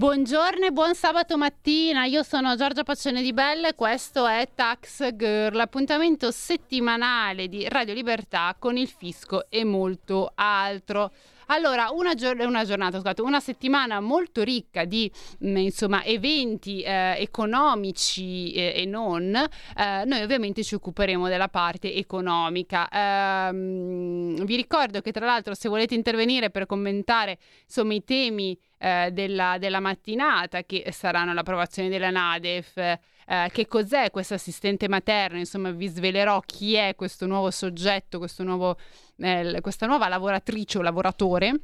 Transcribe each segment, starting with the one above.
Buongiorno e buon sabato mattina, io sono Giorgia Paccione di Bella e questo è Tax Girl, l'appuntamento settimanale di Radio Libertà con il fisco e molto altro. Allora, una, gior- una giornata, scusate, una settimana molto ricca di mh, mm, insomma, eventi eh, economici eh, e non. Eh, noi ovviamente ci occuperemo della parte economica. Ehm, vi ricordo che tra l'altro se volete intervenire per commentare insomma, i temi eh, della, della, mattinata che saranno l'approvazione della NADEF, eh, che cos'è questo assistente materno, insomma vi svelerò chi è questo nuovo soggetto, questo nuovo eh, questa nuova lavoratrice o lavoratore.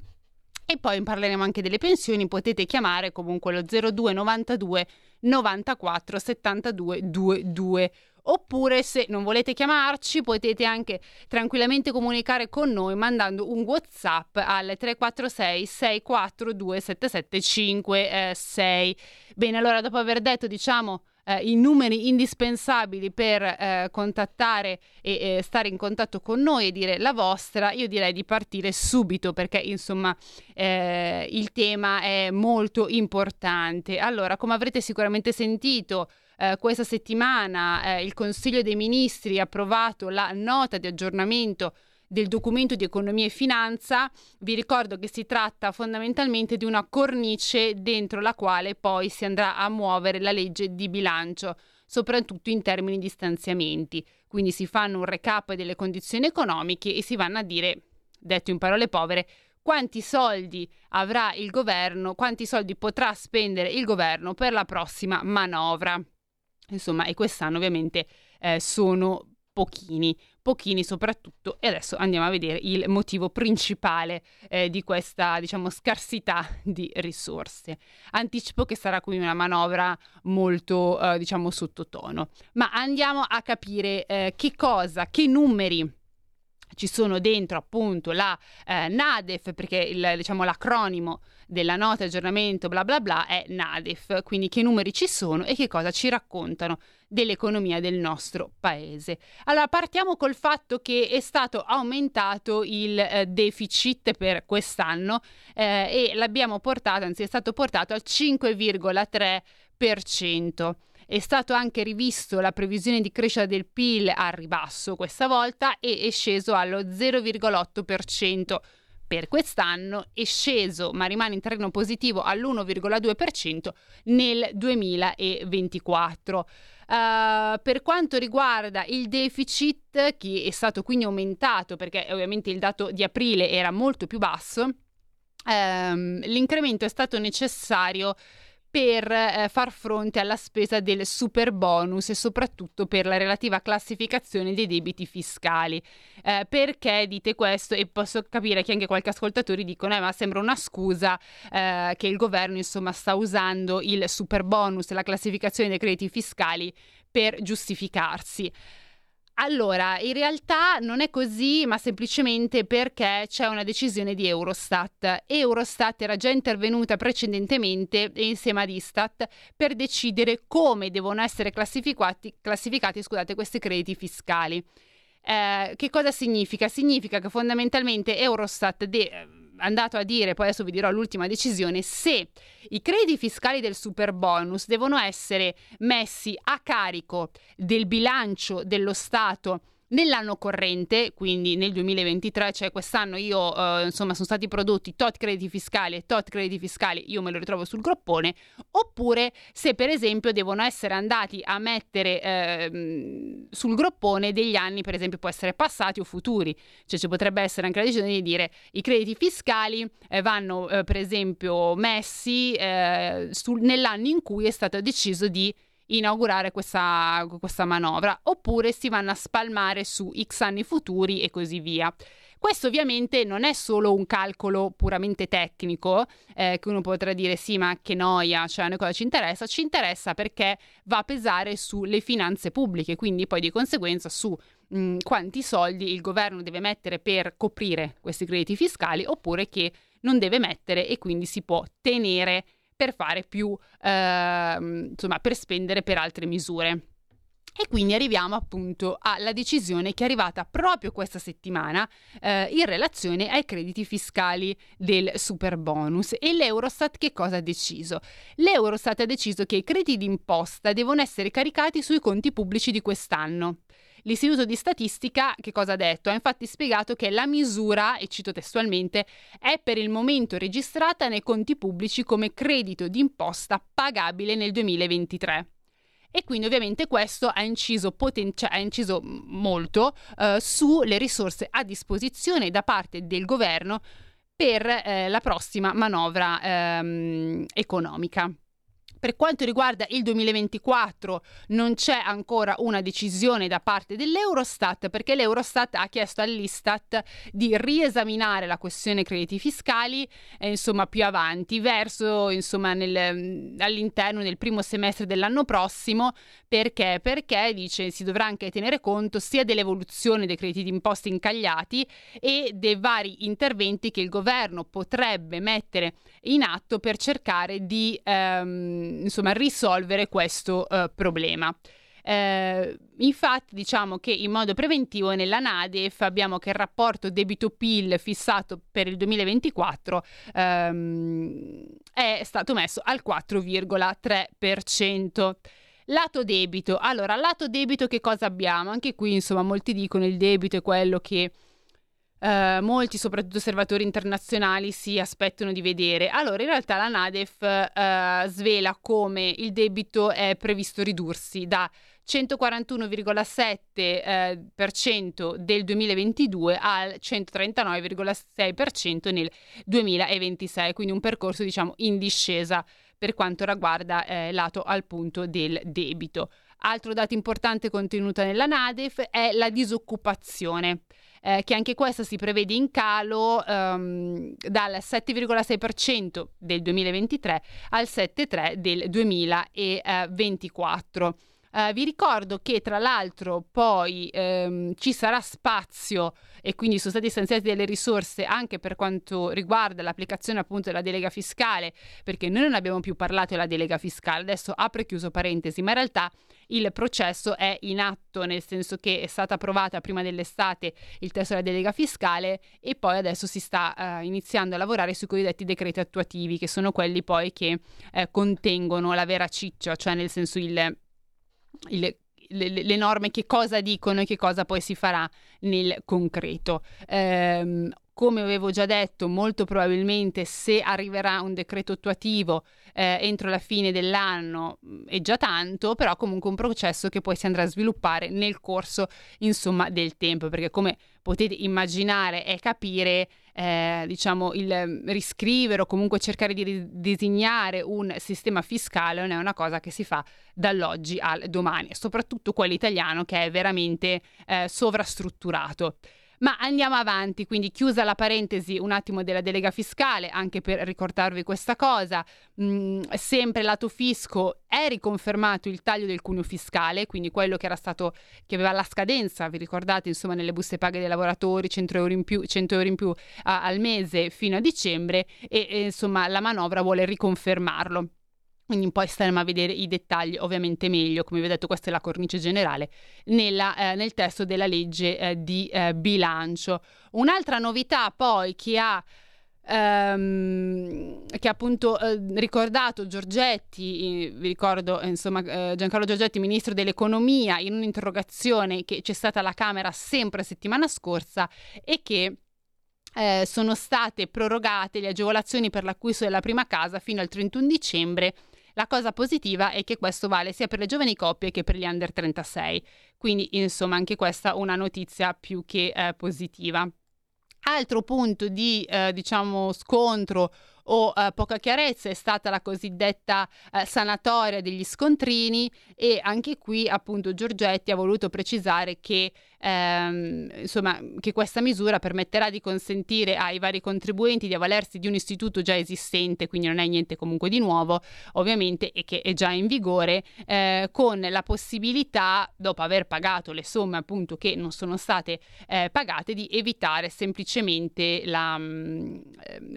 E poi parleremo anche delle pensioni, potete chiamare comunque lo 0292 94 72 22 oppure se non volete chiamarci potete anche tranquillamente comunicare con noi mandando un whatsapp al 346 642 7756 bene allora dopo aver detto diciamo eh, i numeri indispensabili per eh, contattare e, e stare in contatto con noi e dire la vostra, io direi di partire subito perché insomma eh, il tema è molto importante. Allora, come avrete sicuramente sentito, eh, questa settimana eh, il Consiglio dei Ministri ha approvato la nota di aggiornamento del documento di economia e finanza, vi ricordo che si tratta fondamentalmente di una cornice dentro la quale poi si andrà a muovere la legge di bilancio, soprattutto in termini di stanziamenti. Quindi si fanno un recap delle condizioni economiche e si vanno a dire, detto in parole povere, quanti soldi avrà il governo, quanti soldi potrà spendere il governo per la prossima manovra. Insomma, e quest'anno ovviamente eh, sono pochini, pochini soprattutto e adesso andiamo a vedere il motivo principale eh, di questa diciamo scarsità di risorse. Anticipo che sarà quindi una manovra molto eh, diciamo sottotono, ma andiamo a capire eh, che cosa, che numeri ci sono dentro appunto la eh, NADEF, perché il, diciamo, l'acronimo della nota di aggiornamento bla bla bla è NADEF, quindi che numeri ci sono e che cosa ci raccontano dell'economia del nostro paese. Allora partiamo col fatto che è stato aumentato il eh, deficit per quest'anno eh, e l'abbiamo portato, anzi è stato portato al 5,3%. È stato anche rivisto la previsione di crescita del PIL a ribasso questa volta e è sceso allo 0,8% per quest'anno, è sceso ma rimane in terreno positivo all'1,2% nel 2024. Uh, eh, per quanto riguarda il deficit, che è stato quindi aumentato perché ovviamente il dato di aprile era molto più basso, um, l'incremento è stato necessario per eh, far fronte alla spesa del super bonus e soprattutto per la relativa classificazione dei debiti fiscali. Eh, perché dite questo? E posso capire che anche qualche ascoltatore dicono: eh, ma sembra una scusa eh, che il governo insomma sta usando il super bonus la classificazione dei crediti fiscali per giustificarsi. Allora, in realtà non è così, ma semplicemente perché c'è una decisione di Eurostat. Eurostat era già intervenuta precedentemente insieme ad Istat per decidere come devono essere classificati, classificati scusate, questi crediti fiscali. Eh, che cosa significa? Significa che fondamentalmente Eurostat de- andato a dire, poi adesso vi dirò l'ultima decisione, se i crediti fiscali del super bonus devono essere messi a carico del bilancio dello Stato Nell'anno corrente, quindi nel 2023, cioè quest'anno io, eh, insomma, sono stati prodotti tot crediti fiscali e tot crediti fiscali, io me lo ritrovo sul groppone, oppure se per esempio devono essere andati a mettere eh, sul groppone degli anni, per esempio, può essere passati o futuri, cioè ci potrebbe essere anche la decisione di dire i crediti fiscali eh, vanno, eh, per esempio, messi eh, sul, nell'anno in cui è stato deciso di inaugurare questa, questa manovra, oppure si vanno a spalmare su X anni futuri e così via. Questo ovviamente non è solo un calcolo puramente tecnico, eh, che uno potrà dire sì, ma che noia, cioè a noi cosa ci interessa? Ci interessa perché va a pesare sulle finanze pubbliche, quindi poi di conseguenza su mh, mm, quanti soldi il governo deve mettere per coprire questi crediti fiscali oppure che non deve mettere e quindi si può tenere per fare più, eh, insomma, per spendere per altre misure. E quindi arriviamo appunto alla decisione che è arrivata proprio questa settimana eh, in relazione ai crediti fiscali del super bonus. E l'Eurostat che cosa ha deciso? L'Eurostat ha deciso che i crediti d'imposta devono essere caricati sui conti pubblici di quest'anno. L'Istituto di Statistica che cosa ha detto? Ha infatti spiegato che la misura, e cito testualmente, è per il momento registrata nei conti pubblici come credito d'imposta pagabile nel 2023 e quindi ovviamente questo ha inciso, poten- cioè, ha inciso molto eh, sulle risorse a disposizione da parte del governo per eh, la prossima manovra ehm, economica. Per quanto riguarda il 2024 non c'è ancora una decisione da parte dell'Eurostat perché l'Eurostat ha chiesto all'Istat di riesaminare la questione crediti fiscali eh, insomma più avanti verso insomma nel, all'interno del primo semestre dell'anno prossimo perché? Perché dice si dovrà anche tenere conto sia dell'evoluzione dei crediti d'imposta incagliati e dei vari interventi che il governo potrebbe mettere in atto per cercare di ehm, insomma, risolvere questo uh, problema. Eh, infatti diciamo che in modo preventivo nella NADEF abbiamo che il rapporto debito-PIL fissato per il 2024 ehm, è stato messo al 4,3%. Lato debito, allora lato debito che cosa abbiamo? Anche qui insomma molti dicono il debito è quello che Uh, molti, soprattutto osservatori internazionali, si aspettano di vedere. Allora, in realtà la Nadef uh, svela come il debito è previsto ridursi da 141,7% eh, del 2022 al 139,6% nel 2026, quindi un percorso diciamo in discesa per quanto riguarda eh, lato al punto del debito. Altro dato importante contenuto nella Nadef è la disoccupazione eh, che anche questa si prevede in calo ehm, dal 7,6% del 2023 al 7,3% del 2024. Uh, vi ricordo che tra l'altro poi ehm, ci sarà spazio e quindi sono state stanziate delle risorse anche per quanto riguarda l'applicazione appunto della delega fiscale, perché noi non abbiamo più parlato della delega fiscale, adesso apro e chiuso parentesi, ma in realtà il processo è in atto, nel senso che è stata approvata prima dell'estate il testo della delega fiscale e poi adesso si sta uh, iniziando a lavorare sui cosiddetti decreti attuativi, che sono quelli poi che eh, contengono la vera ciccia, cioè nel senso il il, le, le, norme che cosa dicono e che cosa poi si farà nel concreto. Eh, come avevo già detto, molto probabilmente se arriverà un decreto attuativo eh, entro la fine dell'anno mm, è già tanto, però comunque un processo che poi si andrà a sviluppare nel corso insomma, del tempo, perché come potete immaginare e capire, eh, diciamo, il mm, riscrivere o comunque cercare di ridisegnare un sistema fiscale non è una cosa che si fa dall'oggi al domani, soprattutto quello italiano che è veramente eh, sovrastrutturato. Ma andiamo avanti, quindi chiusa la parentesi un attimo della delega fiscale, anche per ricordarvi questa cosa, mh, mm, sempre lato fisco è riconfermato il taglio del cuneo fiscale, quindi quello che era stato, che aveva la scadenza, vi ricordate, insomma, nelle buste paghe dei lavoratori, 100 euro in più, 100 euro in più a, al mese fino a dicembre e, e insomma la manovra vuole riconfermarlo. Quindi poi staremo a vedere i dettagli ovviamente meglio, come vi ho detto questa è la cornice generale, nella, eh, nel testo della legge eh, di eh, bilancio. Un'altra novità poi che ha ehm, che ha appunto eh, ricordato Giorgetti, vi ricordo insomma eh, Giancarlo Giorgetti, ministro dell'economia, in un'interrogazione che c'è stata alla Camera sempre settimana scorsa e che eh, sono state prorogate le agevolazioni per l'acquisto della prima casa fino al 31 dicembre la cosa positiva è che questo vale sia per le giovani coppie che per gli under 36. Quindi, insomma, anche questa è una notizia più che eh, positiva. Altro punto di, eh, diciamo, scontro o eh, poca chiarezza è stata la cosiddetta eh, sanatoria degli scontrini e anche qui appunto Giorgetti ha voluto precisare che ehm, insomma che questa misura permetterà di consentire ai vari contribuenti di avvalersi di un istituto già esistente, quindi non è niente comunque di nuovo ovviamente e che è già in vigore eh, con la possibilità dopo aver pagato le somme appunto che non sono state eh, pagate di evitare semplicemente la, mm,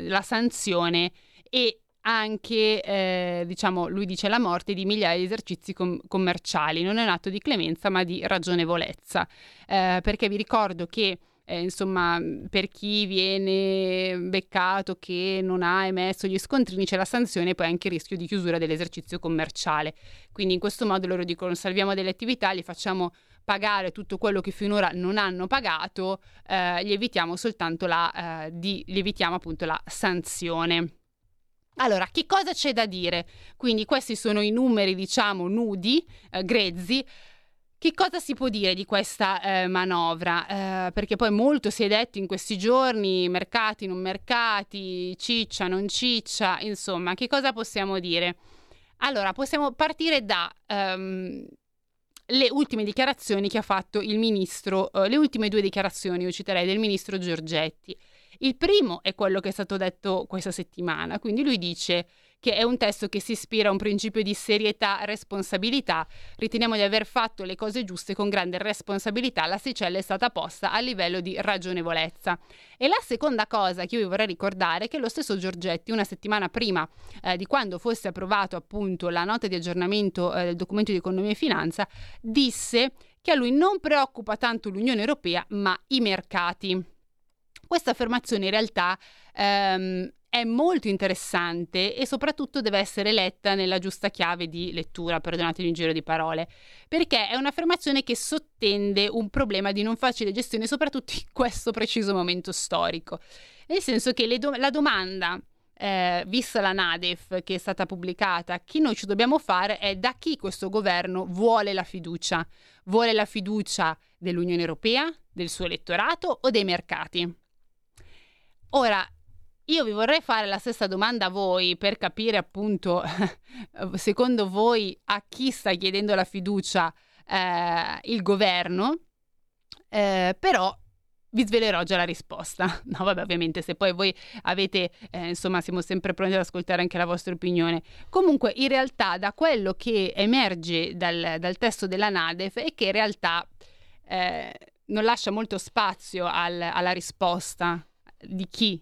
la sanzione e anche, eh, diciamo, lui dice la morte di migliaia di esercizi com- commerciali. Non è un atto di clemenza, ma di ragionevolezza. Eh, perché vi ricordo che eh, insomma, per chi viene beccato che non ha emesso gli scontrini c'è la sanzione e poi anche il rischio di chiusura dell'esercizio commerciale. Quindi in questo modo loro dicono salviamo delle attività, li facciamo pagare tutto quello che finora non hanno pagato, eh, gli evitiamo soltanto la, eh, di, gli evitiamo appunto la sanzione. Allora, che cosa c'è da dire? Quindi questi sono i numeri, diciamo, nudi, eh, grezzi. Che cosa si può dire di questa eh, manovra? Eh, perché poi molto si è detto in questi giorni, mercati, non mercati, ciccia, non ciccia, insomma, che cosa possiamo dire? Allora, possiamo partire da um, le ultime dichiarazioni che ha fatto il ministro, uh, le ultime due dichiarazioni, io citerei, del ministro Giorgetti. Il primo è quello che è stato detto questa settimana, quindi lui dice che è un testo che si ispira a un principio di serietà e responsabilità. Riteniamo di aver fatto le cose giuste con grande responsabilità, l'asticella è stata posta a livello di ragionevolezza. E la seconda cosa che io vi vorrei ricordare è che lo stesso Giorgetti, una settimana prima eh, di quando fosse approvato appunto la nota di aggiornamento eh, del documento di economia e finanza, disse che a lui non preoccupa tanto l'Unione Europea, ma i mercati. Questa affermazione in realtà ehm, è molto interessante e soprattutto deve essere letta nella giusta chiave di lettura, perdonatemi il giro di parole, perché è un'affermazione che sottende un problema di non facile gestione, soprattutto in questo preciso momento storico. Nel senso che do- la domanda, eh, vista la NADEF che è stata pubblicata, che noi ci dobbiamo fare è da chi questo governo vuole la fiducia. Vuole la fiducia dell'Unione Europea, del suo elettorato o dei mercati? Ora, io vi vorrei fare la stessa domanda a voi per capire appunto, secondo voi, a chi sta chiedendo la fiducia eh, il governo, eh, però vi svelerò già la risposta. No, vabbè, ovviamente, se poi voi avete, eh, insomma, siamo sempre pronti ad ascoltare anche la vostra opinione. Comunque, in realtà, da quello che emerge dal, dal testo della NADEF è che in realtà eh, non lascia molto spazio al, alla risposta di chi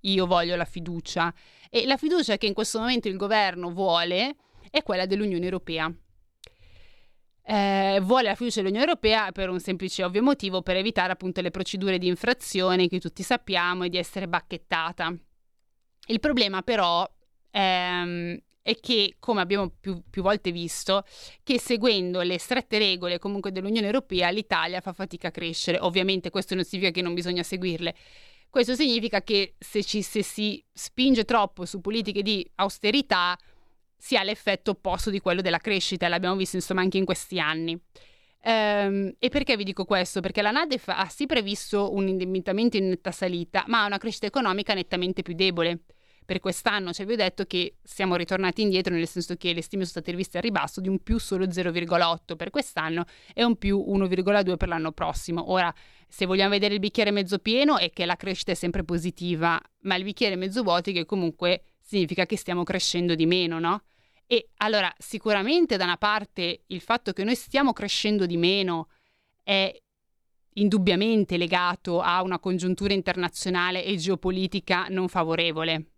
io voglio la fiducia. E la fiducia che in questo momento il governo vuole è quella dell'Unione Europea. Eh, vuole la fiducia dell'Unione Europea per un semplice ovvio motivo, per evitare appunto le procedure di infrazione che tutti sappiamo e di essere bacchettata. Il problema però ehm, è che, come abbiamo più, più, volte visto, che seguendo le strette regole comunque dell'Unione Europea l'Italia fa fatica a crescere. Ovviamente questo non significa che non bisogna seguirle, questo significa che se, ci, se si spinge troppo su politiche di austerità si ha l'effetto opposto di quello della crescita, l'abbiamo visto insomma anche in questi anni. Ehm, e perché vi dico questo? Perché la NADEF ha sì previsto un indebitamento in netta salita, ma ha una crescita economica nettamente più debole per quest'anno ci avevo detto che siamo ritornati indietro, nel senso che le stime sono state riviste a ribasso di un più solo 0,8 per quest'anno e un più 1,2 per l'anno prossimo. Ora, se vogliamo vedere il bicchiere mezzo pieno, è che la crescita è sempre positiva, ma il bicchiere mezzo vuoto che comunque significa che stiamo crescendo di meno, no? E allora, sicuramente da una parte il fatto che noi stiamo crescendo di meno è indubbiamente legato a una congiuntura internazionale e geopolitica non favorevole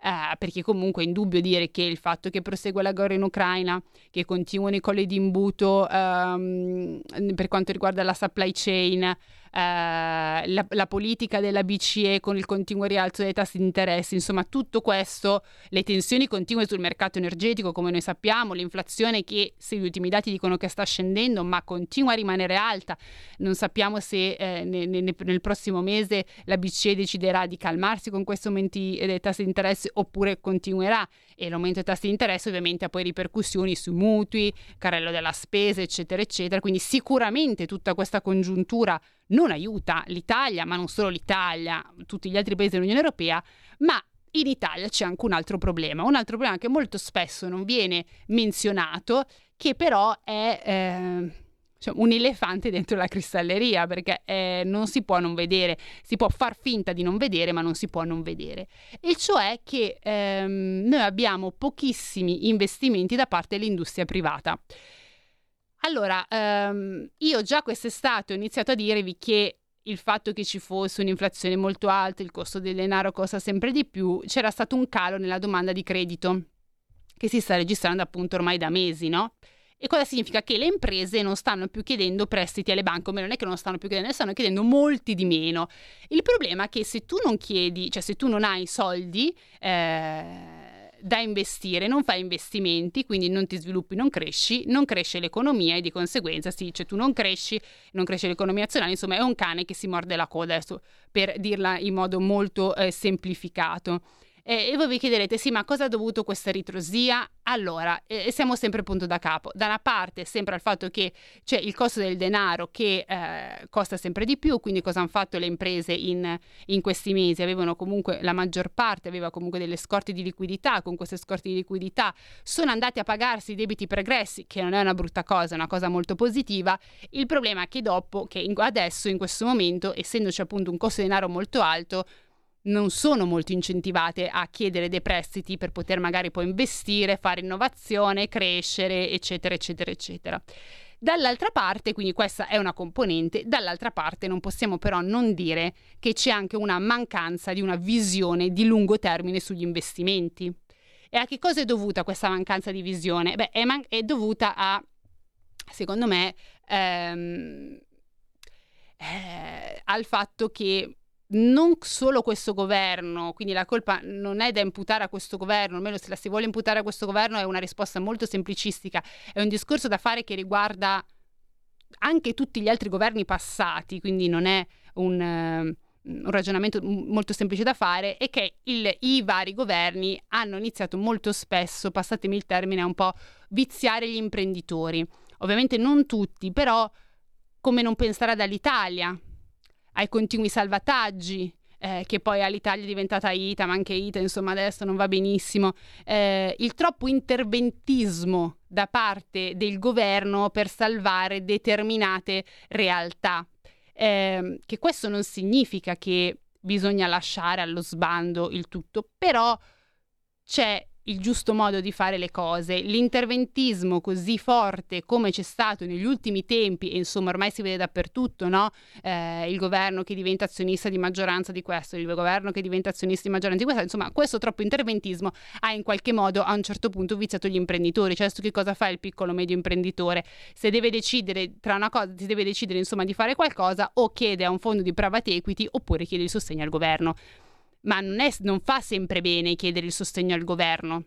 eh, perché comunque è indubbio dire che il fatto che prosegua la guerra in Ucraina, che continuano i colli di imbuto ehm, per quanto riguarda la supply chain, la, la, politica della BCE con il continuo rialzo dei tassi di interesse, insomma tutto questo, le tensioni continue sul mercato energetico come noi sappiamo, l'inflazione che se gli ultimi dati dicono che sta scendendo ma continua a rimanere alta, non sappiamo se eh, ne, ne, nel prossimo mese la BCE deciderà di calmarsi con questi aumenti dei tassi di interesse oppure continuerà. E l'aumento dei tassi di interesse ovviamente ha poi ripercussioni sui mutui, carrello della spesa eccetera eccetera, quindi sicuramente tutta questa congiuntura non aiuta l'Italia, ma non solo l'Italia, tutti gli altri paesi dell'Unione Europea, ma in Italia c'è anche un altro problema, un altro problema che molto spesso non viene menzionato, che però è eh, un elefante dentro la cristalleria, perché eh, non si può non vedere, si può far finta di non vedere, ma non si può non vedere. E cioè che ehm, noi abbiamo pochissimi investimenti da parte dell'industria privata. Allora, ehm, io già quest'estate ho iniziato a dirvi che il fatto che ci fosse un'inflazione molto alta, il costo del denaro costa sempre di più, c'era stato un calo nella domanda di credito che si sta registrando appunto ormai da mesi, no? E cosa significa? Che le imprese non stanno più chiedendo prestiti alle banche, o non è che non stanno più chiedendo, ne stanno chiedendo molti di meno. Il problema è che se tu non chiedi, cioè se tu non hai soldi, eh, da investire, non fai investimenti, quindi non ti sviluppi, non cresci, non cresce l'economia e di conseguenza si dice tu non cresci, non cresce l'economia nazionale, insomma è un cane che si morde la coda, per dirla in modo molto eh, semplificato. Eh, e voi vi chiederete, sì, ma cosa ha dovuto questa ritrosia? Allora, eh, siamo sempre punto da capo. Da una parte sempre al fatto che c'è il costo del denaro che eh, costa sempre di più, quindi cosa hanno fatto le imprese in, in, questi mesi? Avevano comunque, la maggior parte aveva comunque delle scorte di liquidità, con queste scorte di liquidità sono andati a pagarsi i debiti pregressi, che non è una brutta cosa, è una cosa molto positiva. Il problema è che dopo, che in, adesso, in questo momento, essendoci appunto un costo di denaro molto alto, non sono molto incentivate a chiedere dei prestiti per poter magari poi investire, fare innovazione, crescere, eccetera, eccetera, eccetera. Dall'altra parte, quindi questa è una componente, dall'altra parte non possiamo però non dire che c'è anche una mancanza di una visione di lungo termine sugli investimenti. E a che cosa è dovuta questa mancanza di visione? Beh, è, man- è dovuta a, secondo me, ehm, eh, al fatto che non solo questo governo, quindi la colpa non è da imputare a questo governo, almeno se la si vuole imputare a questo governo è una risposta molto semplicistica, è un discorso da fare che riguarda anche tutti gli altri governi passati, quindi non è un, uh, un ragionamento molto semplice da fare, è che il, i vari governi hanno iniziato molto spesso, passatemi il termine, a un po' viziare gli imprenditori. Ovviamente non tutti, però come non pensare dall'Italia, ai continui salvataggi, eh, che poi all'Italia è diventata ITA, ma anche ITA, insomma, adesso non va benissimo. Eh, il troppo interventismo da parte del governo per salvare determinate realtà. Eh, che questo non significa che bisogna lasciare allo sbando il tutto, però c'è il giusto modo di fare le cose. L'interventismo così forte come c'è stato negli ultimi tempi, e insomma ormai si vede dappertutto, no? eh, il governo che diventa azionista di maggioranza di questo, il governo che diventa azionista di maggioranza di questo, insomma questo troppo interventismo ha in qualche modo a un certo punto viziato gli imprenditori, cioè che cosa fa il piccolo medio imprenditore? Se deve decidere tra una cosa, si deve decidere insomma di fare qualcosa o chiede a un fondo di private equity oppure chiede il sostegno al governo ma non, è, non fa sempre bene chiedere il sostegno al governo.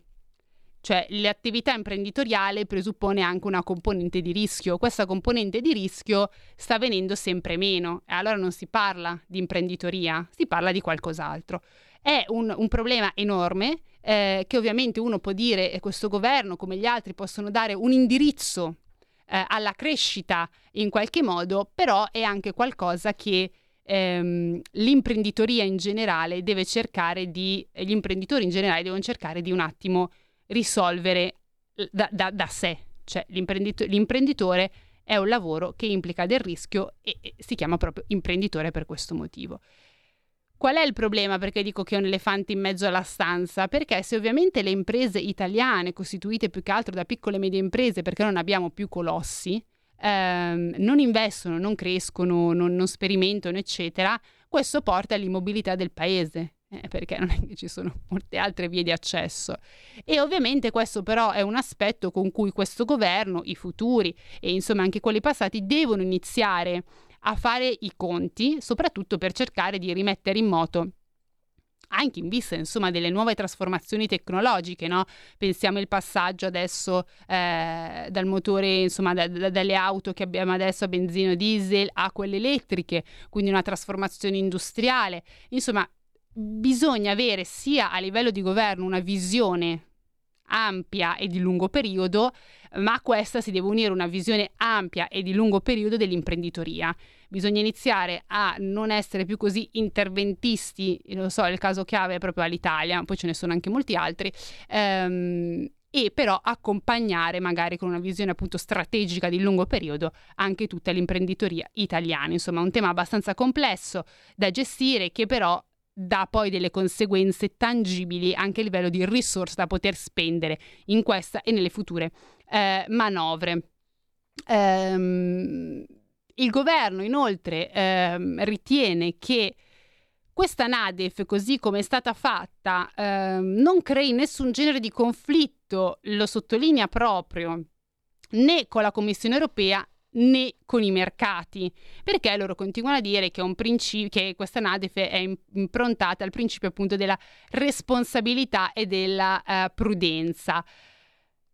Cioè l'attività imprenditoriale presuppone anche una componente di rischio. Questa componente di rischio sta venendo sempre meno e allora non si parla di imprenditoria, si parla di qualcos'altro. È un, un problema enorme eh, che ovviamente uno può dire e questo governo come gli altri possono dare un indirizzo eh, alla crescita in qualche modo, però è anche qualcosa che ehm, l'imprenditoria in generale deve cercare di, gli imprenditori in generale devono cercare di un attimo risolvere da, da, da sé, cioè l'imprendito- l'imprenditore è un lavoro che implica del rischio e, e si chiama proprio imprenditore per questo motivo. Qual è il problema? Perché dico che è un elefante in mezzo alla stanza? Perché se ovviamente le imprese italiane, costituite più che altro da piccole e medie imprese, perché non abbiamo più colossi, ehm, non investono, non crescono, non, non sperimentano, eccetera, questo porta all'immobilità del paese. Eh, perché non è che ci sono molte altre vie di accesso. E ovviamente questo però è un aspetto con cui questo governo, i futuri e insomma anche quelli passati devono iniziare a fare i conti, soprattutto per cercare di rimettere in moto anche in vista insomma delle nuove trasformazioni tecnologiche, no? pensiamo il passaggio adesso eh, dal motore, insomma da, da, dalle auto che abbiamo adesso a benzina diesel a quelle elettriche, quindi una trasformazione industriale, insomma bisogna avere sia a livello di governo una visione ampia e di lungo periodo, ma a questa si deve unire una visione ampia e di lungo periodo dell'imprenditoria. Bisogna iniziare a non essere più così interventisti, lo so, il caso chiave è proprio all'Italia, poi ce ne sono anche molti altri. Ehm, e però accompagnare magari con una visione appunto strategica di lungo periodo anche tutta l'imprenditoria italiana. Insomma, un tema abbastanza complesso da gestire che però dà poi delle conseguenze tangibili anche a livello di risorse da poter spendere in questa e nelle future eh, manovre. Ehm, Il governo inoltre ehm, ritiene che questa Nadef, così come è stata fatta, ehm, non crei nessun genere di conflitto, lo sottolinea proprio, né con la Commissione europea né con i mercati, perché loro continuano a dire che, principio, che questa NADEF è improntata al principio appunto della responsabilità e della uh, prudenza.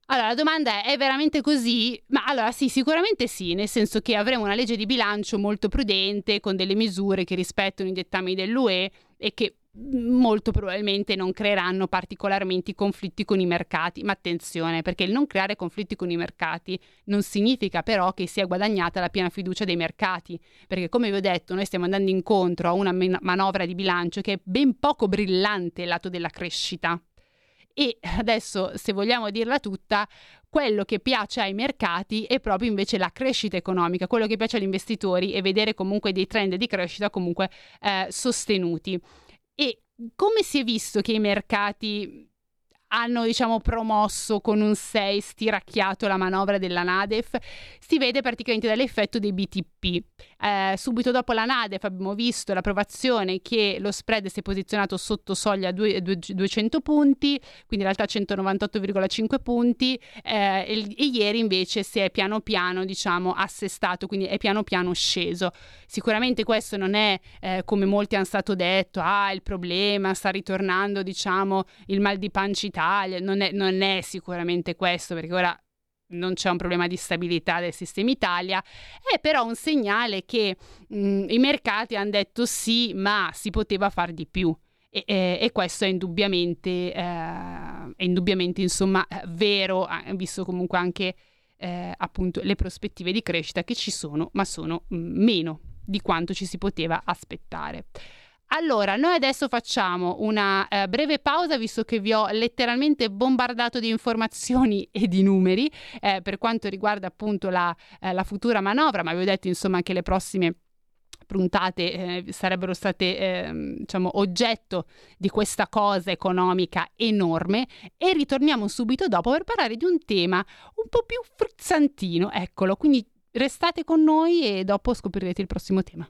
Allora, la domanda è, è veramente così? Ma allora sì, sicuramente sì, nel senso che avremo una legge di bilancio molto prudente, con delle misure che rispettano i dettami dell'UE e che molto probabilmente non creeranno particolarmente conflitti con i mercati. Ma attenzione, perché il non creare conflitti con i mercati non significa però che sia guadagnata la piena fiducia dei mercati, perché come vi ho detto, noi stiamo andando incontro a una manovra di bilancio che è ben poco brillante lato della crescita. E adesso, se vogliamo dirla tutta, quello che piace ai mercati è proprio invece la crescita economica, quello che piace agli investitori è vedere comunque dei trend di crescita comunque eh, sostenuti. Come si è visto che i mercati hanno diciamo promosso con un 6 stiracchiato la manovra della Nadef si vede praticamente dall'effetto dei BTP eh, subito dopo la Nadef abbiamo visto l'approvazione che lo spread si è posizionato sotto soglia 200 punti quindi in realtà 198,5 punti eh, e, e, ieri invece si è piano piano diciamo assestato quindi è piano piano sceso. Sicuramente questo non è eh, come molti hanno stato detto ah il problema sta ritornando diciamo il mal di pancita Italia, non è, non è sicuramente questo perché ora non c'è un problema di stabilità del sistema Italia, è però un segnale che mh, i mercati hanno detto sì, ma si poteva fare di più. E, e, e questo è indubbiamente, eh, è indubbiamente insomma, vero, visto comunque anche eh, appunto le prospettive di crescita che ci sono, ma sono meno di quanto ci si poteva aspettare. Allora, noi adesso facciamo una eh, breve pausa visto che vi ho letteralmente bombardato di informazioni e di numeri eh, per quanto riguarda appunto la, eh, la, futura manovra, ma vi ho detto insomma che le prossime puntate eh, sarebbero state ehm, diciamo oggetto di questa cosa economica enorme e ritorniamo subito dopo per parlare di un tema un po' più frizzantino, eccolo, quindi restate con noi e dopo scoprirete il prossimo tema.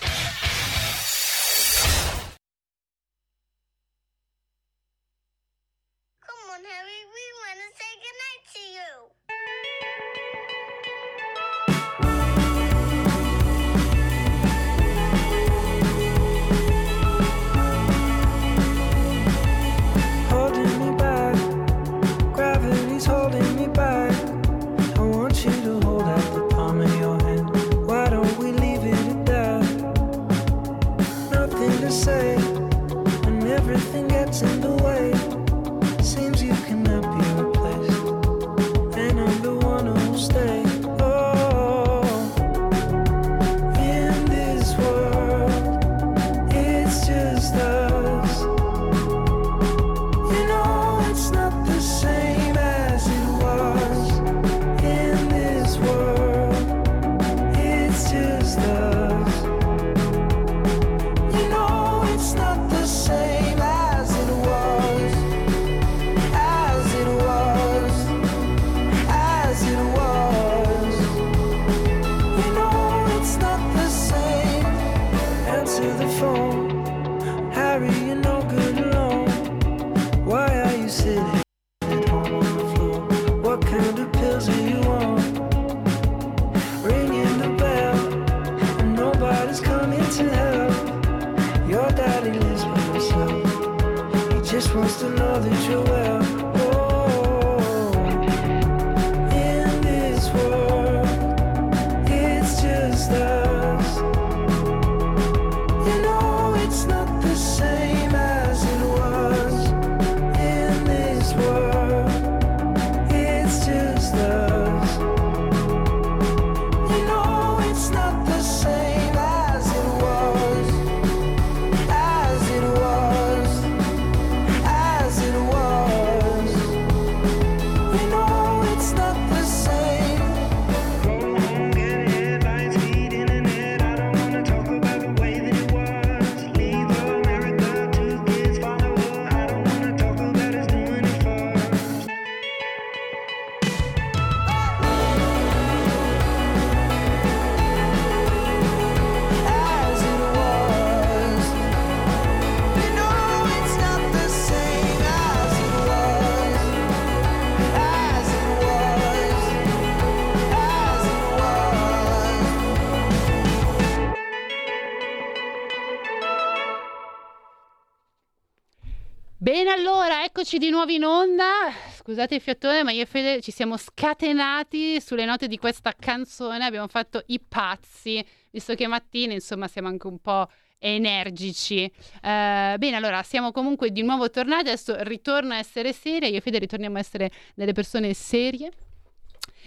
Scusate il fiatone, ma io e Fede ci siamo scatenati sulle note di questa canzone. Abbiamo fatto i pazzi, visto che mattina, insomma, siamo anche un po' energici. Uh, bene, allora siamo comunque di nuovo tornati. Adesso ritorno a essere seria. Io e Fede ritorniamo a essere delle persone serie.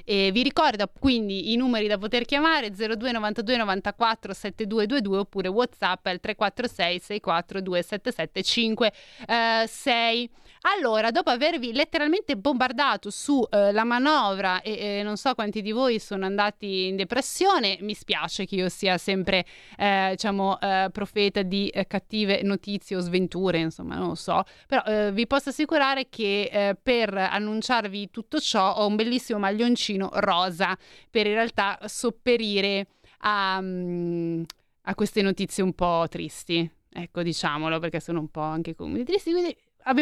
E vi ricordo quindi i numeri da poter chiamare 02 92 94 7222 oppure WhatsApp al 346 64 277 56. Allora, dopo avervi letteralmente bombardato sulla eh, manovra e eh, non so quanti di voi sono andati in depressione, mi spiace che io sia sempre, eh, diciamo, eh, profeta di eh, cattive notizie o sventure, insomma, non lo so, però eh, vi posso assicurare che per annunciarvi tutto ciò ho un bellissimo maglioncino rosa per in realtà sopperire a, um, a queste notizie un po' tristi. Ecco, diciamolo, perché sono un po' anche tristi, quindi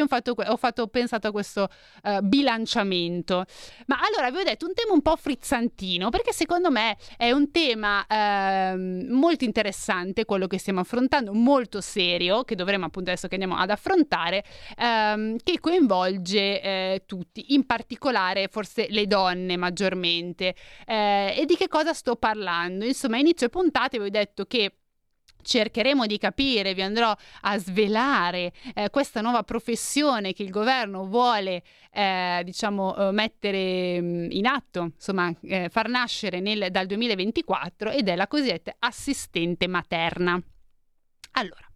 fatto, ho fatto, pensato a questo uh, bilanciamento. Ma allora avevo detto un tema un po' frizzantino, perché secondo me è un tema uh, molto interessante, quello che stiamo affrontando, molto serio, che dovremo appunto adesso che andiamo ad affrontare, uh, che coinvolge eh, tutti, in particolare forse le donne maggiormente. Eh, e di che cosa sto parlando? Insomma, a inizio puntate vi ho detto che cercheremo di capire, vi andrò a svelare eh, questa nuova professione che il governo vuole eh, diciamo, eh, mettere mm, in atto, insomma, eh, far nascere nel, dal 2024 ed è la cosiddetta assistente materna. Allora,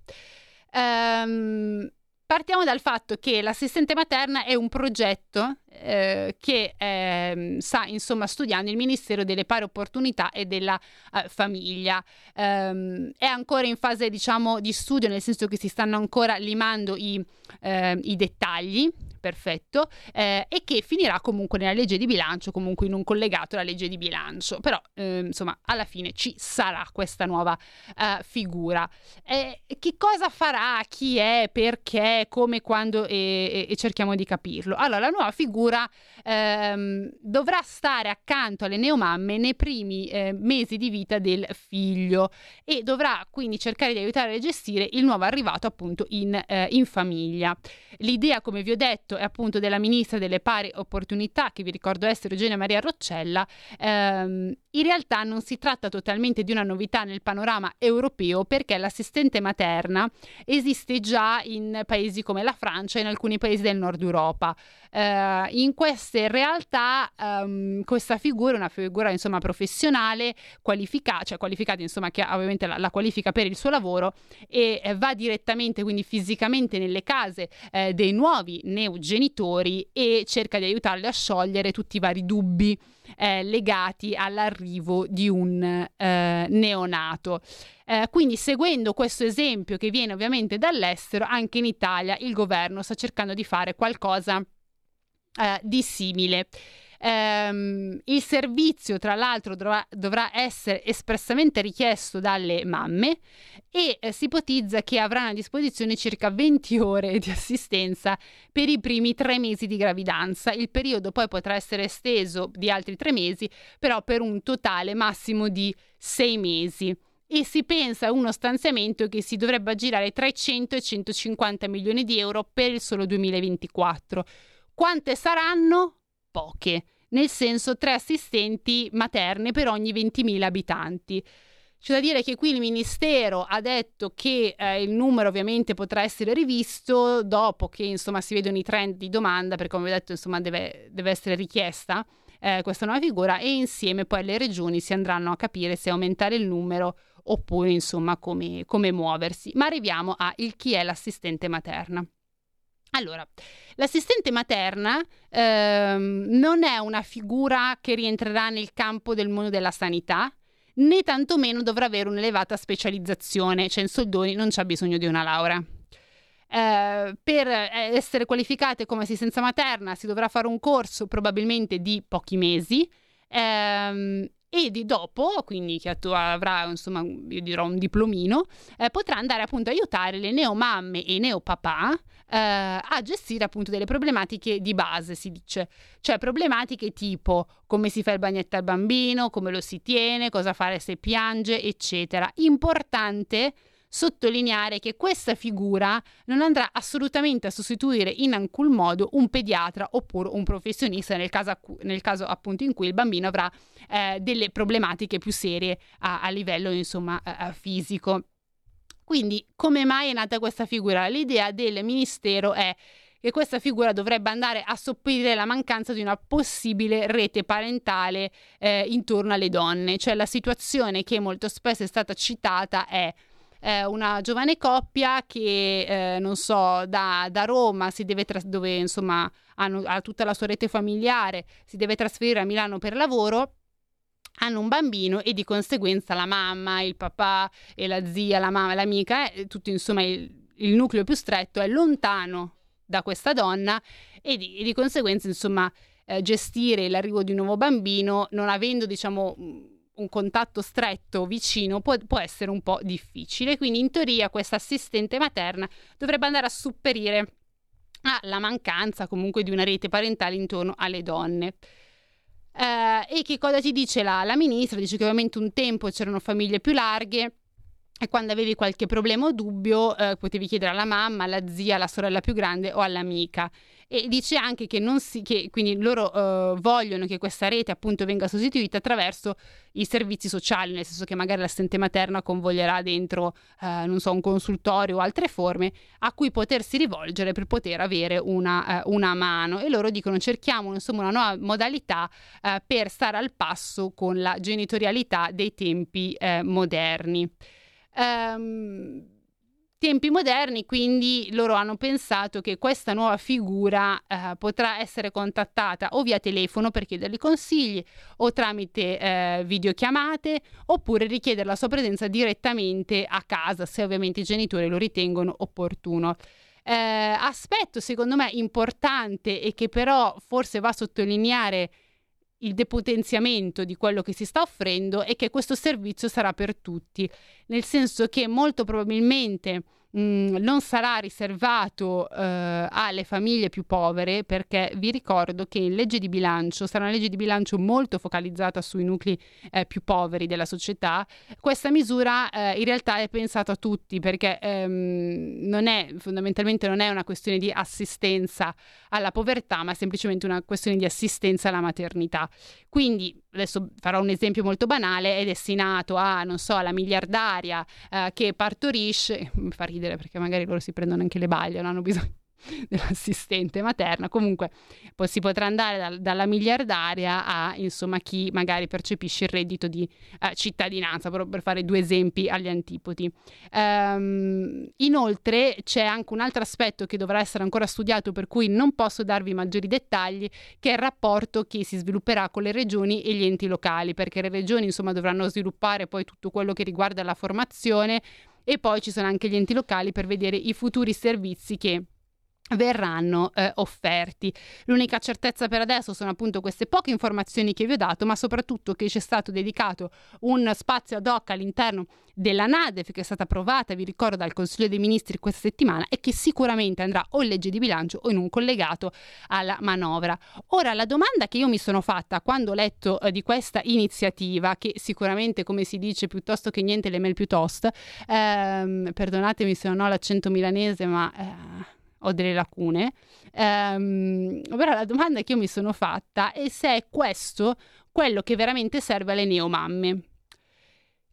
ehm, Partiamo dal fatto che l'assistente materna è un progetto eh, che eh, sta insomma studiando il Ministero delle Pari Opportunità e della eh, Famiglia. Ehm, è ancora in fase diciamo di studio, nel senso che si stanno ancora limando i, ehm, i dettagli perfetto, eh, e che finirà comunque nella legge di bilancio, comunque in un collegato alla legge di bilancio. Però, eh, insomma, alla fine ci sarà questa nuova uh, figura. Eh, che cosa farà? Chi è? Perché? Come? Quando? E, e, e cerchiamo di capirlo. Allora, la nuova figura ehm, dovrà stare accanto alle neomamme nei primi eh, mesi di vita del figlio e dovrà quindi cercare di aiutare a gestire il nuovo arrivato appunto in, eh, in famiglia. L'idea, come vi ho detto, è appunto della ministra delle pari opportunità, che vi ricordo essere Eugenia Maria Roccella, ehm, in realtà non si tratta totalmente di una novità nel panorama europeo perché l'assistente materna esiste già in paesi come la Francia e in alcuni paesi del nord Europa. Eh, in queste realtà um, questa figura è una figura insomma professionale, qualificata, cioè qualificata insomma che ha ovviamente la, la qualifica per il suo lavoro e eh, va direttamente quindi fisicamente nelle case eh, dei nuovi neogenitori e cerca di aiutarli a sciogliere tutti i vari dubbi eh, legati all'arrivo di un eh, neonato. Eh, quindi seguendo questo esempio che viene ovviamente dall'estero, anche in Italia il governo sta cercando di fare qualcosa eh, di simile. Um, il servizio, tra l'altro, dovrà, dovrà, essere espressamente richiesto dalle mamme e eh, si ipotizza che avranno a disposizione circa 20 ore di assistenza per i primi tre mesi di gravidanza. Il periodo poi potrà essere esteso di altri tre mesi, però per un totale massimo di sei mesi e si pensa a uno stanziamento che si dovrebbe aggirare tra i 100 e 150 milioni di euro per il solo 2024. Quante saranno? Poche, nel senso tre assistenti materne per ogni 20.000 abitanti. C'è da dire che qui il Ministero ha detto che eh, il numero ovviamente potrà essere rivisto dopo che insomma, si vedono i trend di domanda, perché come ho detto insomma, deve, deve essere richiesta eh, questa nuova figura e insieme poi le regioni si andranno a capire se aumentare il numero oppure insomma come, come muoversi. Ma arriviamo a il chi è l'assistente materna. Allora, l'assistente materna ehm, non è una figura che rientrerà nel campo del mondo della sanità, né tantomeno dovrà avere un'elevata specializzazione, cioè in soldoni non c'è bisogno di una laurea. Eh, per essere qualificate come assistenza materna si dovrà fare un corso probabilmente di pochi mesi ehm, e di dopo, quindi che avrà insomma, io dirò un diplomino, eh, potrà andare appunto a aiutare le neomamme e i neopapà eh, a gestire appunto delle problematiche di base, si dice, cioè problematiche tipo come si fa il bagnetto al bambino, come lo si tiene, cosa fare se piange, eccetera. Importante sottolineare che questa figura non andrà assolutamente a sostituire in alcun modo un pediatra oppure un professionista nel caso, nel caso appunto in cui il bambino avrà eh, delle problematiche più serie a, a livello insomma eh, fisico. Quindi come mai è nata questa figura? L'idea del ministero è che questa figura dovrebbe andare a sopperire la mancanza di una possibile rete parentale eh, intorno alle donne, cioè la situazione che molto spesso è stata citata è eh, una giovane coppia che, eh, non so, da, da Roma si deve tras- dove insomma hanno, ha tutta la sua rete familiare, si deve trasferire a Milano per lavoro hanno un bambino e di conseguenza la mamma, il papà e la zia, la mamma, l'amica, eh, tutto insomma il, il, nucleo più stretto è lontano da questa donna e di, e di conseguenza insomma eh, gestire l'arrivo di un nuovo bambino non avendo diciamo un contatto stretto vicino può, può, essere un po' difficile. Quindi in teoria questa assistente materna dovrebbe andare a superire alla mancanza comunque di una rete parentale intorno alle donne. Eh, e che cosa ti dice la, la ministra? Dice che ovviamente un tempo c'erano famiglie più larghe e quando avevi qualche problema o dubbio eh, potevi chiedere alla mamma, alla zia, alla sorella più grande o all'amica e dice anche che, non si, che quindi loro uh, vogliono che questa rete appunto venga sostituita attraverso i servizi sociali, nel senso che magari l'assistente materna convoglierà dentro, uh, non so, un consultorio o altre forme a cui potersi rivolgere per poter avere una, uh, una mano e loro dicono cerchiamo insomma una nuova modalità per stare al passo con la genitorialità dei tempi moderni. Um, tempi moderni, quindi loro hanno pensato che questa nuova figura eh, potrà essere contattata o via telefono per chiedergli consigli o tramite eh, videochiamate oppure richiedere la sua presenza direttamente a casa se ovviamente i genitori lo ritengono opportuno. Eh, aspetto secondo me importante e che però forse va a sottolineare il depotenziamento di quello che si sta offrendo è che questo servizio sarà per tutti, nel senso che molto probabilmente mh, non sarà riservato eh, alle famiglie più povere perché vi ricordo che in legge di bilancio sarà una legge di bilancio molto focalizzata sui nuclei eh, più poveri della società. Questa misura eh, in realtà è pensata a tutti perché ehm, non è fondamentalmente non è una questione di assistenza alla povertà, ma semplicemente una questione di assistenza alla maternità. Quindi adesso farò un esempio molto banale, è destinato a, non so, alla miliardaria eh, che partorisce, mi fa ridere perché magari loro si prendono anche le baglie, non hanno bisogno dell'assistente materna. Comunque poi si potrà andare da, dalla miliardaria a insomma chi magari percepisce il reddito di uh, cittadinanza, proprio per fare due esempi agli antipodi. Um, inoltre c'è anche un altro aspetto che dovrà essere ancora studiato, per cui non posso darvi maggiori dettagli, che è il rapporto che si svilupperà con le regioni e gli enti locali, perché le regioni insomma dovranno sviluppare poi tutto quello che riguarda la formazione e poi ci sono anche gli enti locali per vedere i futuri servizi che verranno eh, offerti. L'unica certezza per adesso sono appunto queste poche informazioni che vi ho dato, ma soprattutto che ci è stato dedicato un spazio ad hoc all'interno della NADEF che è stata approvata, vi ricordo, dal Consiglio dei Ministri questa settimana e che sicuramente andrà o in legge di bilancio o in un collegato alla manovra. Ora, la domanda che io mi sono fatta quando ho letto eh, di questa iniziativa, che sicuramente, come si dice, piuttosto che niente le mail piuttosto, ehm, perdonatemi se non ho l'accento milanese, ma... Eh, ho delle lacune. Um, però la domanda che io mi sono fatta è se è questo quello che veramente serve alle neomamme.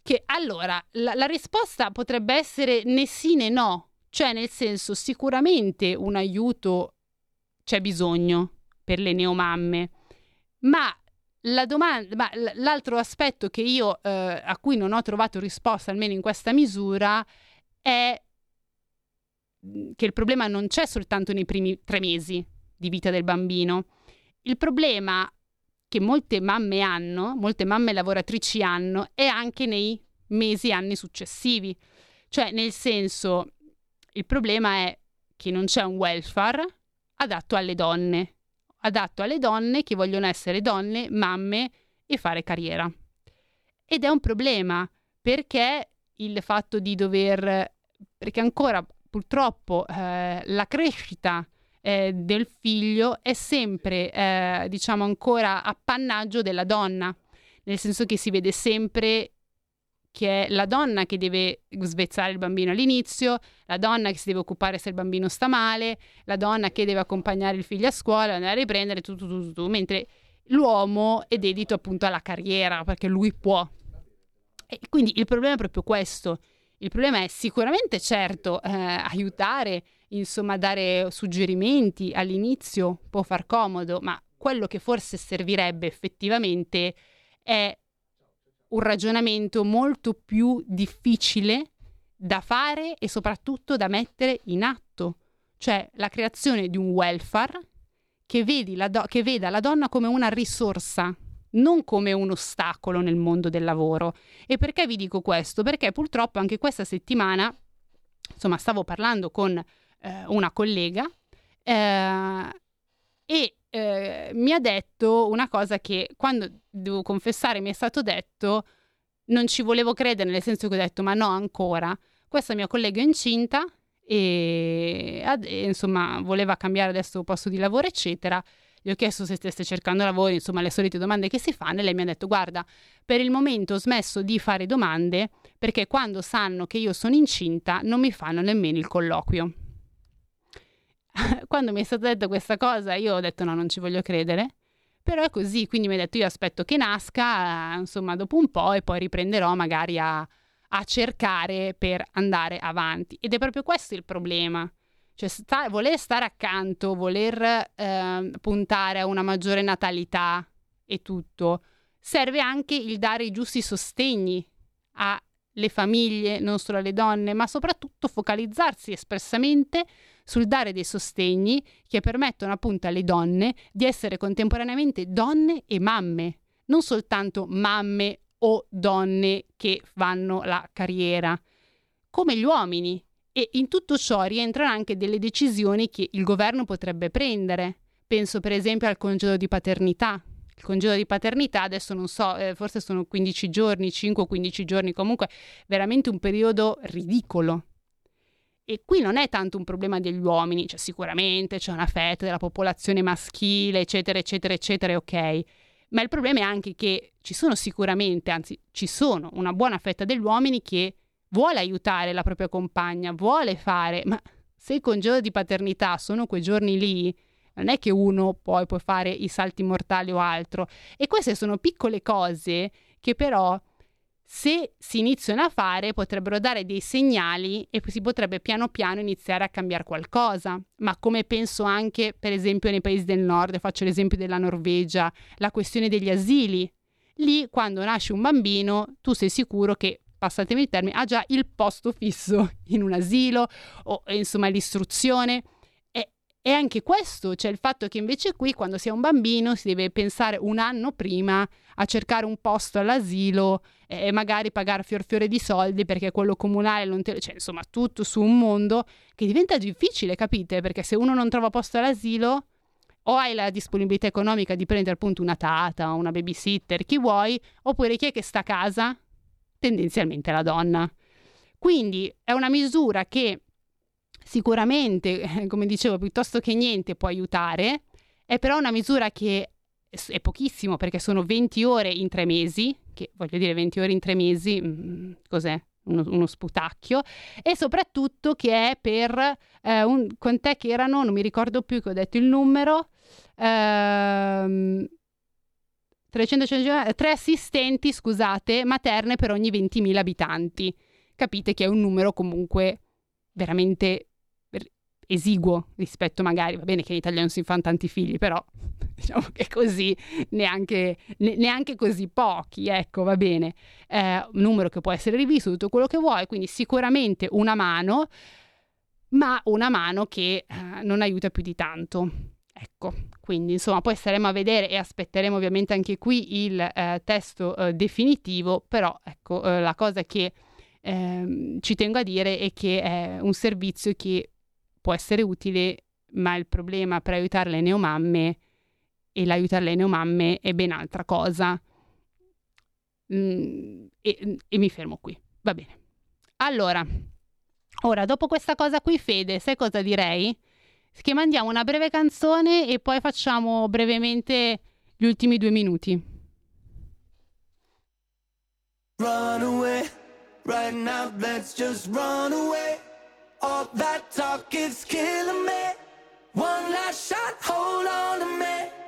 Che allora la, la risposta potrebbe essere né sì né no, cioè nel senso sicuramente un aiuto c'è bisogno per le neomamme, ma la domanda, ma l'altro aspetto che io, eh, a cui non ho trovato risposta, almeno in questa misura, è che il problema non c'è soltanto nei primi tre mesi di vita del bambino. Il problema che molte mamme hanno, molte mamme lavoratrici hanno, è anche nei mesi e anni successivi. Cioè, nel senso, il problema è che non c'è un welfare adatto alle donne, adatto alle donne che vogliono essere donne, mamme e fare carriera. Ed è un problema perché il fatto di dover perché ancora purtroppo eh, la crescita eh, del figlio è sempre, eh, diciamo, ancora appannaggio della donna, nel senso che si vede sempre che è la donna che deve svezzare il bambino all'inizio, la donna che si deve occupare se il bambino sta male, la donna che deve accompagnare il figlio a scuola, andare a riprendere tutto, tutto, tutto, mentre l'uomo è dedito appunto alla carriera perché lui può. E quindi il problema è proprio questo. Il problema è sicuramente certo eh, aiutare, insomma dare suggerimenti all'inizio può far comodo, ma quello che forse servirebbe effettivamente è un ragionamento molto più difficile da fare e soprattutto da mettere in atto, cioè la creazione di un welfare che, la do- che veda la donna come una risorsa, non come un ostacolo nel mondo del lavoro. E perché vi dico questo? Perché purtroppo anche questa settimana, insomma, stavo parlando con eh, una collega eh, e eh, mi ha detto una cosa che quando devo confessare mi è stato detto non ci volevo credere, nel senso che ho detto ma no ancora. Questa mia collega è incinta e, e insomma voleva cambiare adesso posto di lavoro eccetera. Gli ho chiesto se stesse cercando lavoro, insomma le solite domande che si fanno e lei mi ha detto guarda per il momento ho smesso di fare domande perché quando sanno che io sono incinta non mi fanno nemmeno il colloquio. quando mi è stata detta questa cosa, io ho detto no, non ci voglio credere. Però è così, quindi mi ha detto io aspetto che nasca, insomma, dopo un po' e poi riprenderò magari a, a cercare per andare avanti. Ed è proprio questo il problema. Cioè, sta, voler stare accanto, voler eh, puntare a una maggiore natalità e tutto, serve anche il dare i giusti sostegni alle famiglie, non solo alle donne, ma soprattutto focalizzarsi espressamente sul dare dei sostegni che permettono appunto alle donne di essere contemporaneamente donne e mamme, non soltanto mamme o donne che fanno la carriera, come gli uomini. E in tutto ciò rientrano anche delle decisioni che il governo potrebbe prendere. Penso per esempio al congedo di paternità. Il congedo di paternità adesso non so, eh, forse sono 15 giorni, 5 o 15 giorni, comunque veramente un periodo ridicolo e qui non è tanto un problema degli uomini, cioè sicuramente c'è una fetta della popolazione maschile, eccetera, eccetera, eccetera, ok. Ma il problema è anche che ci sono sicuramente, anzi ci sono una buona fetta degli uomini che vuole aiutare la propria compagna, vuole fare, ma se il congedo di paternità sono quei giorni lì, non è che uno poi può fare i salti mortali o altro. E queste sono piccole cose che però se si iniziano a fare potrebbero dare dei segnali e si potrebbe piano piano iniziare a cambiare qualcosa. Ma come penso anche per esempio nei paesi del nord, faccio l'esempio della Norvegia, la questione degli asili. Lì quando nasce un bambino tu sei sicuro che passatemi il termine, ha già il posto fisso in un asilo o insomma l'istruzione. E anche questo, cioè il fatto che invece qui quando si è un bambino si deve pensare un anno prima a cercare un posto all'asilo e magari pagare fior fiore di soldi perché quello comunale non te... cioè insomma tutto su un mondo che diventa difficile, capite? Perché se uno non trova posto all'asilo o hai la disponibilità economica di prendere appunto una tata o una babysitter, chi vuoi, oppure chi è che sta a casa? Tendenzialmente la donna. Quindi è una misura che sicuramente, eh, come dicevo, piuttosto che niente può aiutare, è però una misura che è pochissimo perché sono 20 ore in tre mesi, che voglio dire 20 ore in tre mesi, mm, cos'è? Uno, uno, sputacchio, e soprattutto che è per eh, un, quant'è che erano, non mi ricordo più che ho detto il numero, ehm, 350, tre assistenti, scusate, materne per ogni 20.000 abitanti. Capite che è un numero comunque veramente esiguo rispetto magari, va bene che in Italia non si fanno tanti figli, però diciamo che così neanche, ne, neanche così pochi, ecco, va bene. Eh, un numero che può essere rivisto, tutto quello che vuoi, quindi sicuramente una mano, ma una mano che eh, non aiuta più di tanto. Ecco, quindi insomma poi staremo a vedere e aspetteremo ovviamente anche qui il eh, testo eh, definitivo, però ecco eh, la cosa che ehm, ci tengo a dire è che è un servizio che può essere utile, ma il problema per aiutare le neomamme e l'aiutare le neomamme è ben altra cosa. Mm, e, e mi fermo qui. Va bene. Allora, ora, dopo questa cosa qui, Fede, sai cosa direi? Che mandiamo una breve canzone e poi facciamo brevemente gli ultimi due minuti. Run away. Right now, let's just run away. All that talk is killing me. One last shot, hold on to me.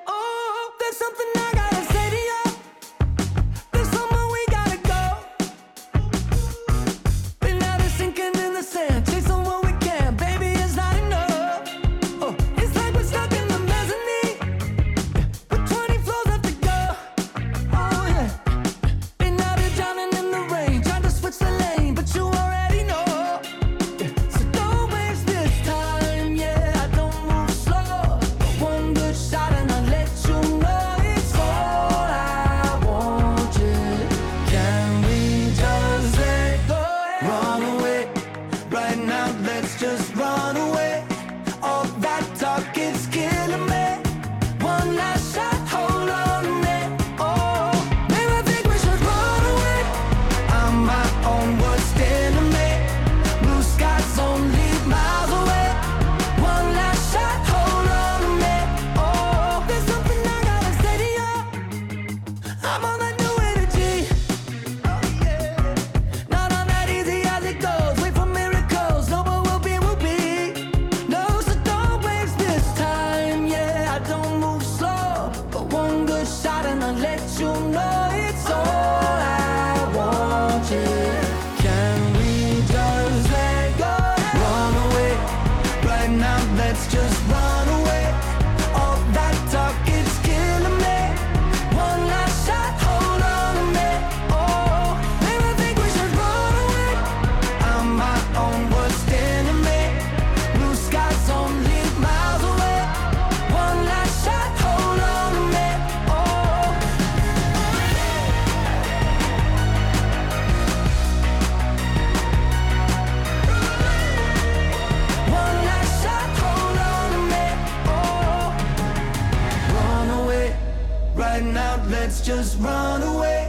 Just run away.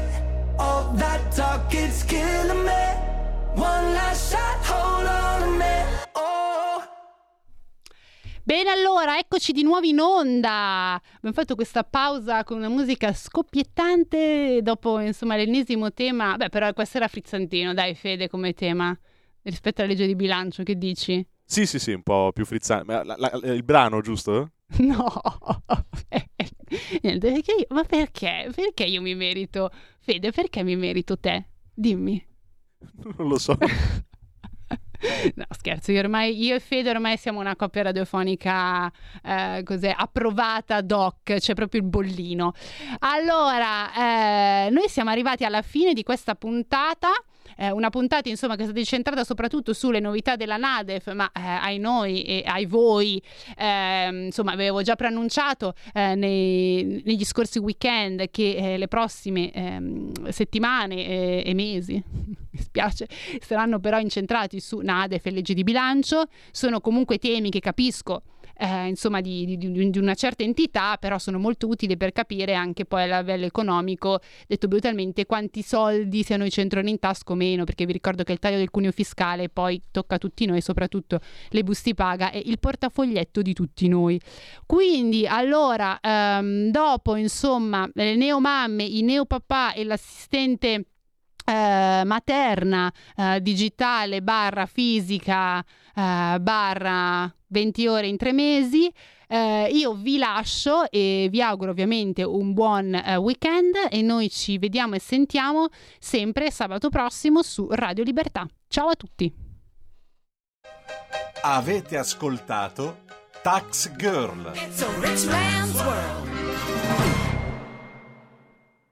All that talk it's killing me. One last shot, hold on to me. Oh. Bene, allora, eccoci di nuovo in onda. Abbiamo fatto questa pausa con una musica scoppiettante dopo, insomma, l'ennesimo tema. Beh, però questo era frizzantino, dai, Fede, come tema rispetto alla legge di bilancio, che dici? Sì, sì, sì, un po' più frizzante. Ma la- la- il brano, giusto? No, perché io, ma perché? Perché io mi merito, Fede, perché mi merito te? Dimmi. Non lo so. No, scherzo, io, ormai, io e Fede ormai siamo una coppia radiofonica eh, cos'è, approvata doc, c'è proprio il bollino. Allora, eh, noi siamo arrivati alla fine di questa puntata. Eh, una puntata insomma che è stata incentrata soprattutto sulle novità della Nadef, ma eh, ai noi e ai voi, ehm, insomma avevo già preannunciato eh, nei- negli scorsi weekend che eh, le prossime ehm, settimane e- mesi, mi spiace, saranno però incentrati su Nadef e legge di bilancio, sono comunque temi che capisco eh, insomma di, di- di- una certa entità, però sono molto utili per capire anche poi a livello economico, detto brutalmente, quanti soldi si a noi in tasca o meno, perché vi ricordo che il taglio del cuneo fiscale poi tocca a tutti noi, soprattutto le busti paga e il portafoglietto di tutti noi. Quindi, allora, ehm, dopo, insomma, le neomamme, i neopapà e l'assistente eh, materna eh, digitale barra fisica eh, barra 20 ore in tre mesi. Eh, io vi lascio e vi auguro ovviamente un buon eh, weekend e noi ci vediamo e sentiamo sempre sabato prossimo su Radio Libertà. Ciao a tutti! Avete ascoltato Tax Girl.